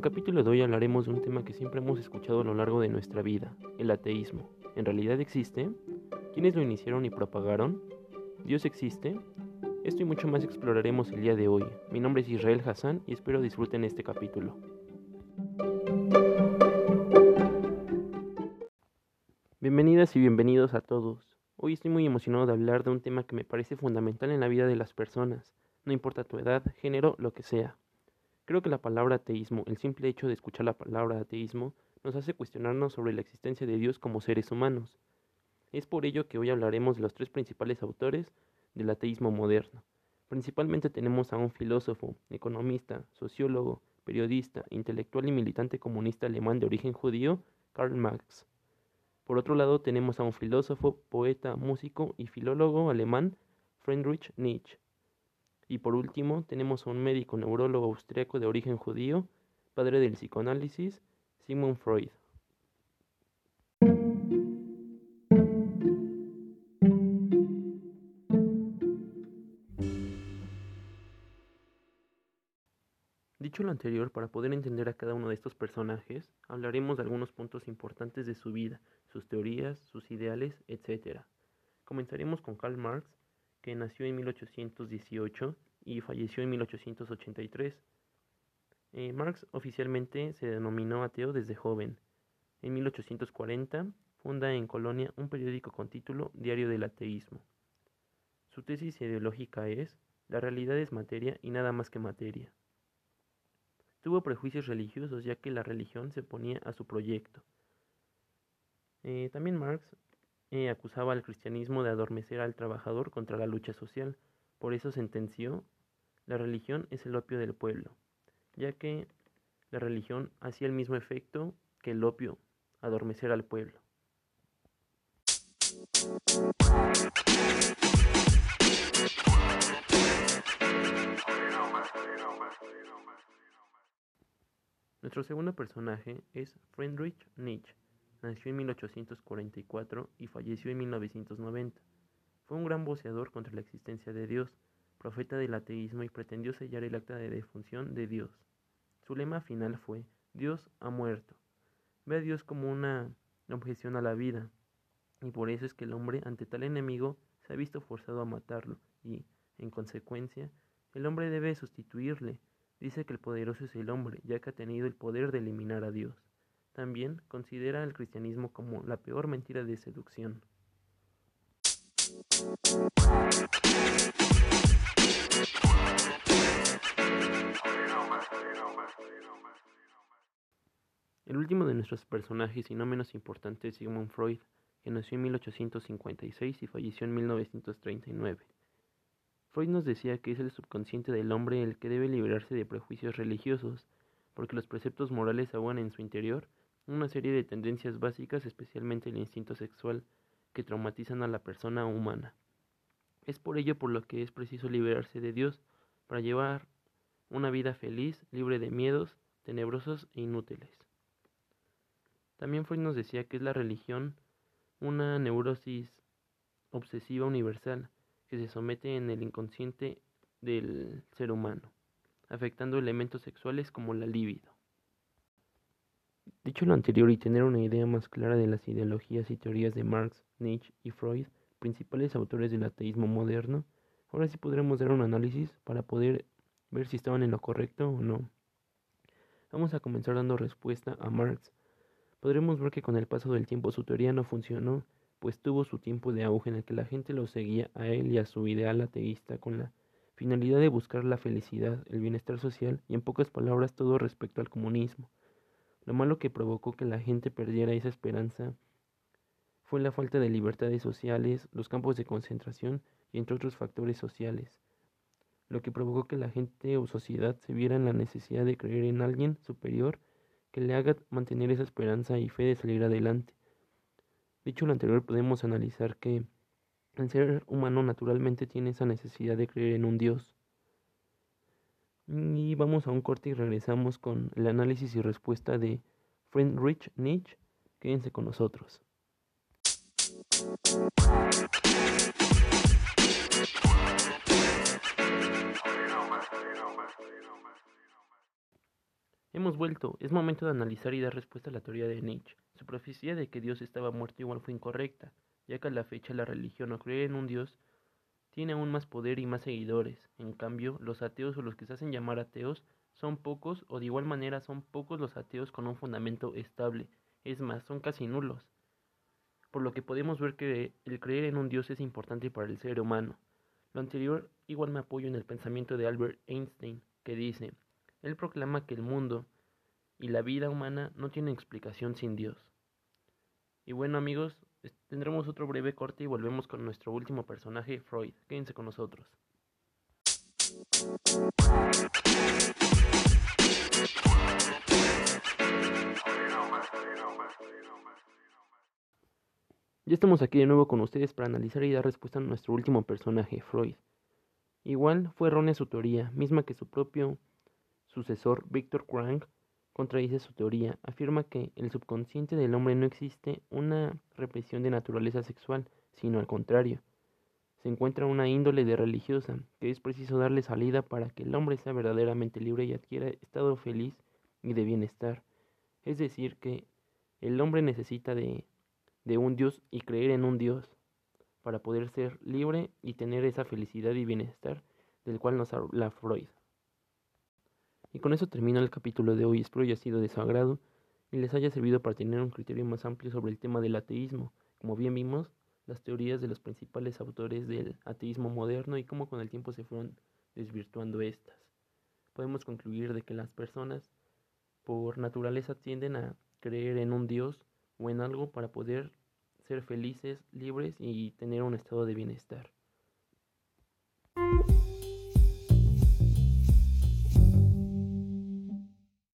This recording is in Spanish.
el capítulo de hoy hablaremos de un tema que siempre hemos escuchado a lo largo de nuestra vida, el ateísmo. ¿En realidad existe? ¿Quiénes lo iniciaron y propagaron? ¿Dios existe? Esto y mucho más exploraremos el día de hoy. Mi nombre es Israel Hassan y espero disfruten este capítulo. Bienvenidas y bienvenidos a todos. Hoy estoy muy emocionado de hablar de un tema que me parece fundamental en la vida de las personas, no importa tu edad, género, lo que sea. Creo que la palabra ateísmo, el simple hecho de escuchar la palabra ateísmo, nos hace cuestionarnos sobre la existencia de Dios como seres humanos. Es por ello que hoy hablaremos de los tres principales autores del ateísmo moderno. Principalmente tenemos a un filósofo, economista, sociólogo, periodista, intelectual y militante comunista alemán de origen judío, Karl Marx. Por otro lado tenemos a un filósofo, poeta, músico y filólogo alemán, Friedrich Nietzsche. Y por último, tenemos a un médico neurólogo austriaco de origen judío, padre del psicoanálisis, Sigmund Freud. Dicho lo anterior, para poder entender a cada uno de estos personajes, hablaremos de algunos puntos importantes de su vida, sus teorías, sus ideales, etc. Comenzaremos con Karl Marx, que nació en 1818 y falleció en 1883. Eh, Marx oficialmente se denominó ateo desde joven. En 1840 funda en Colonia un periódico con título Diario del Ateísmo. Su tesis ideológica es La realidad es materia y nada más que materia. Tuvo prejuicios religiosos ya que la religión se ponía a su proyecto. Eh, también Marx eh, acusaba al cristianismo de adormecer al trabajador contra la lucha social. Por eso sentenció, la religión es el opio del pueblo, ya que la religión hacía el mismo efecto que el opio, adormecer al pueblo. Nuestro segundo personaje es Friedrich Nietzsche Nació en 1844 y falleció en 1990. Fue un gran voceador contra la existencia de Dios, profeta del ateísmo y pretendió sellar el acta de defunción de Dios. Su lema final fue Dios ha muerto. Ve a Dios como una objeción a la vida, y por eso es que el hombre ante tal enemigo se ha visto forzado a matarlo, y, en consecuencia, el hombre debe sustituirle. Dice que el poderoso es el hombre, ya que ha tenido el poder de eliminar a Dios. También considera el cristianismo como la peor mentira de seducción. El último de nuestros personajes y no menos importante es Sigmund Freud, que nació en 1856 y falleció en 1939. Freud nos decía que es el subconsciente del hombre el que debe liberarse de prejuicios religiosos, porque los preceptos morales aguan en su interior una serie de tendencias básicas, especialmente el instinto sexual, que traumatizan a la persona humana. Es por ello por lo que es preciso liberarse de Dios para llevar una vida feliz, libre de miedos, tenebrosos e inútiles. También Freud nos decía que es la religión una neurosis obsesiva universal que se somete en el inconsciente del ser humano, afectando elementos sexuales como la libido. Dicho lo anterior y tener una idea más clara de las ideologías y teorías de Marx, Nietzsche y Freud, principales autores del ateísmo moderno, ahora sí podremos dar un análisis para poder ver si estaban en lo correcto o no. Vamos a comenzar dando respuesta a Marx. Podremos ver que con el paso del tiempo su teoría no funcionó, pues tuvo su tiempo de auge en el que la gente lo seguía a él y a su ideal ateísta con la finalidad de buscar la felicidad, el bienestar social y en pocas palabras todo respecto al comunismo. Lo malo que provocó que la gente perdiera esa esperanza fue la falta de libertades sociales, los campos de concentración y entre otros factores sociales, lo que provocó que la gente o sociedad se viera en la necesidad de creer en alguien superior que le haga mantener esa esperanza y fe de salir adelante. Dicho lo anterior, podemos analizar que el ser humano naturalmente tiene esa necesidad de creer en un Dios, y vamos a un corte y regresamos con el análisis y respuesta de Friedrich Nietzsche. Quédense con nosotros. Hemos vuelto. Es momento de analizar y dar respuesta a la teoría de Nietzsche. Su profecía de que Dios estaba muerto igual fue incorrecta, ya que a la fecha la religión o creer en un Dios tiene aún más poder y más seguidores. En cambio, los ateos o los que se hacen llamar ateos son pocos o de igual manera son pocos los ateos con un fundamento estable. Es más, son casi nulos. Por lo que podemos ver que el creer en un Dios es importante para el ser humano. Lo anterior igual me apoyo en el pensamiento de Albert Einstein, que dice, él proclama que el mundo y la vida humana no tienen explicación sin Dios. Y bueno amigos, tendremos otro breve corte y volvemos con nuestro último personaje, Freud. Quédense con nosotros. Ya estamos aquí de nuevo con ustedes para analizar y dar respuesta a nuestro último personaje, Freud. Igual fue errónea su teoría, misma que su propio sucesor, Viktor Frank, contradice su teoría. Afirma que el subconsciente del hombre no existe una represión de naturaleza sexual, sino al contrario. Se encuentra una índole de religiosa, que es preciso darle salida para que el hombre sea verdaderamente libre y adquiera estado feliz y de bienestar. Es decir, que el hombre necesita de, de un Dios y creer en un Dios para poder ser libre y tener esa felicidad y bienestar del cual nos habla Freud. Y con eso termina el capítulo de hoy. Espero haya sido de su agrado y les haya servido para tener un criterio más amplio sobre el tema del ateísmo. Como bien vimos, las teorías de los principales autores del ateísmo moderno y cómo con el tiempo se fueron desvirtuando estas. Podemos concluir de que las personas por naturaleza tienden a creer en un Dios o en algo para poder ser felices, libres y tener un estado de bienestar.